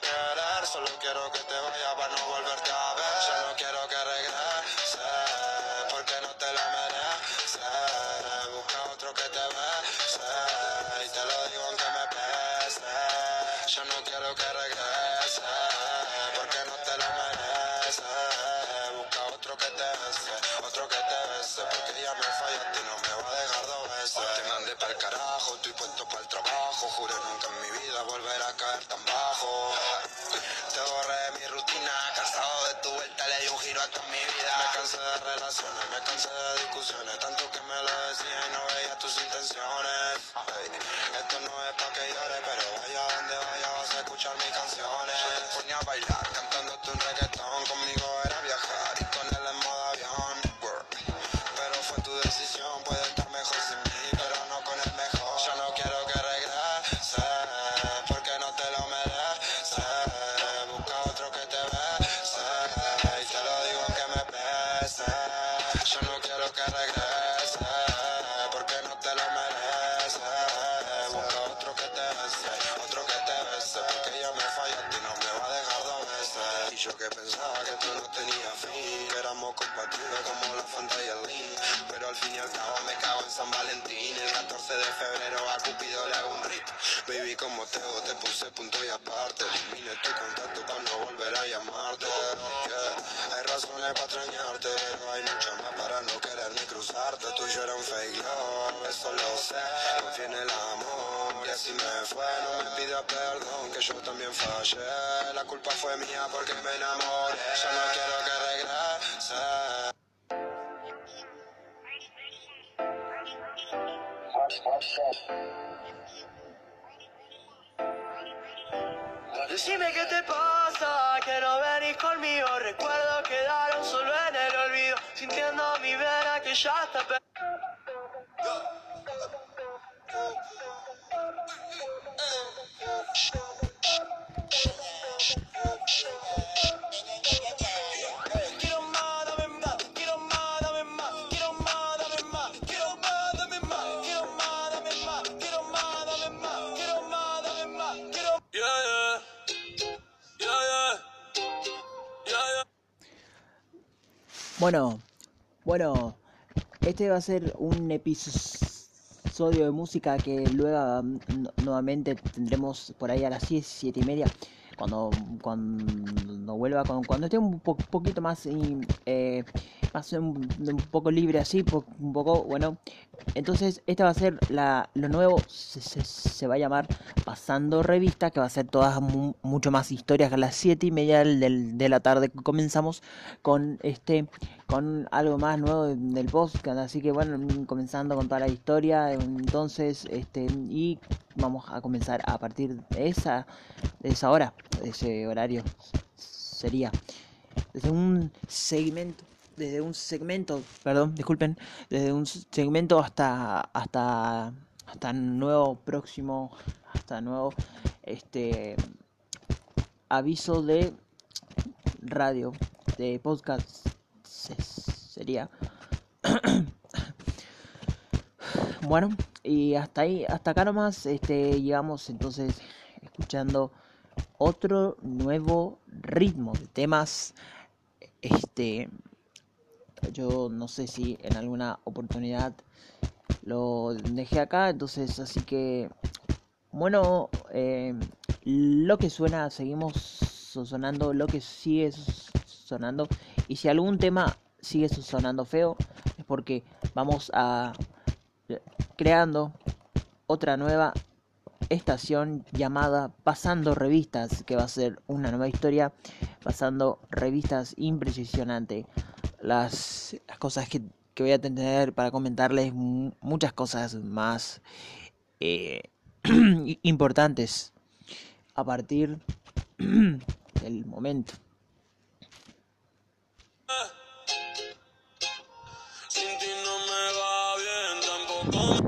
quiero solo quiero que te vaya para no volverte a ver. Cansé de relaciones, me cansé de discusiones, tanto que me lo decía y no veía tus intenciones. Ey, esto no es pa' que llore, pero vaya donde vaya vas a escuchar mis canciones. Yo a bailar, cantándote un reggaetón, yo que pensaba que tú no tenías fin, éramos compatibles como la Fanta y el Lean. Pero al fin y al cabo me cago en San Valentín. El 14 de febrero a Cupido le hago un rip. Baby, como te te puse punto y aparte. Elimine tu contacto para no volver a llamarte. Yeah. Hay razones para extrañarte, pero hay muchas más para no querer ni cruzarte. Tú y yo era un fake love, eso lo sé. Confía en el amor así me fue. No me pida perdón, que yo también fallé. La culpa fue mía porque me enamoré. Ya no quiero que regrese. Decime qué te pasa, que no venís conmigo. Recuerdo quedaron solo en el olvido, sintiendo mi vena que ya está per- Bueno, bueno, este va a ser un episodio de música que luego mm, nu- nuevamente tendremos por ahí a las 7, 7 y media. Cuando, cuando vuelva, cuando, cuando esté un po- poquito más, eh, más un, poco libre así, un poco, bueno. Entonces, esta va a ser la, lo nuevo, se, va a llamar Pasando Revista, que va a ser todas mu- mucho más historias a las 7 y media del- de la tarde comenzamos con este con algo más nuevo de- del podcast así que bueno comenzando con toda la historia entonces este y vamos a comenzar a partir de esa de esa hora de ese horario sería. Desde un segmento desde un segmento perdón disculpen desde un segmento hasta hasta hasta nuevo próximo hasta nuevo este aviso de radio de podcast bueno y hasta ahí hasta acá nomás este llegamos entonces escuchando otro nuevo ritmo de temas. Este yo no sé si en alguna oportunidad lo dejé acá entonces así que bueno eh, lo que suena seguimos sonando lo que sigue sonando. Y si algún tema sigue sonando feo es porque vamos a creando otra nueva estación llamada Pasando Revistas, que va a ser una nueva historia pasando revistas impresionante. Las, las cosas que, que voy a tener para comentarles, mu- muchas cosas más eh, importantes a partir del momento. Oh.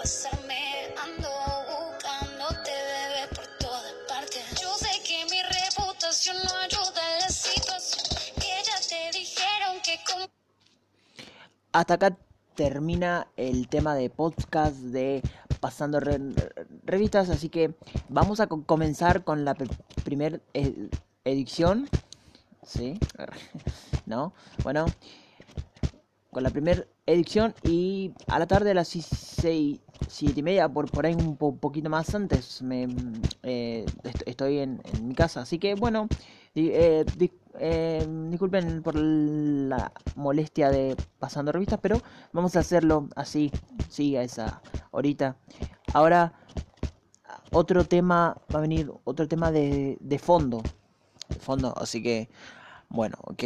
pasarme ando buscándote, bebé, por todas partes. Yo sé que mi reputación no ayuda a la situación que ya te dijeron que con... Hasta acá termina el tema de podcast de pasando re revistas, así que vamos a co comenzar con la primera eh, edición. ¿Sí? ¿No? Bueno con la primera edición y a la tarde a las 6, 7 y media, por, por ahí un po- poquito más antes, me, eh, est- estoy en, mi casa, así que bueno, eh, eh, disculpen por la molestia de pasando revistas, pero vamos a hacerlo así, sí, a esa horita. Ahora, otro tema, va a venir otro tema de, de fondo, de fondo, así que, bueno, ok.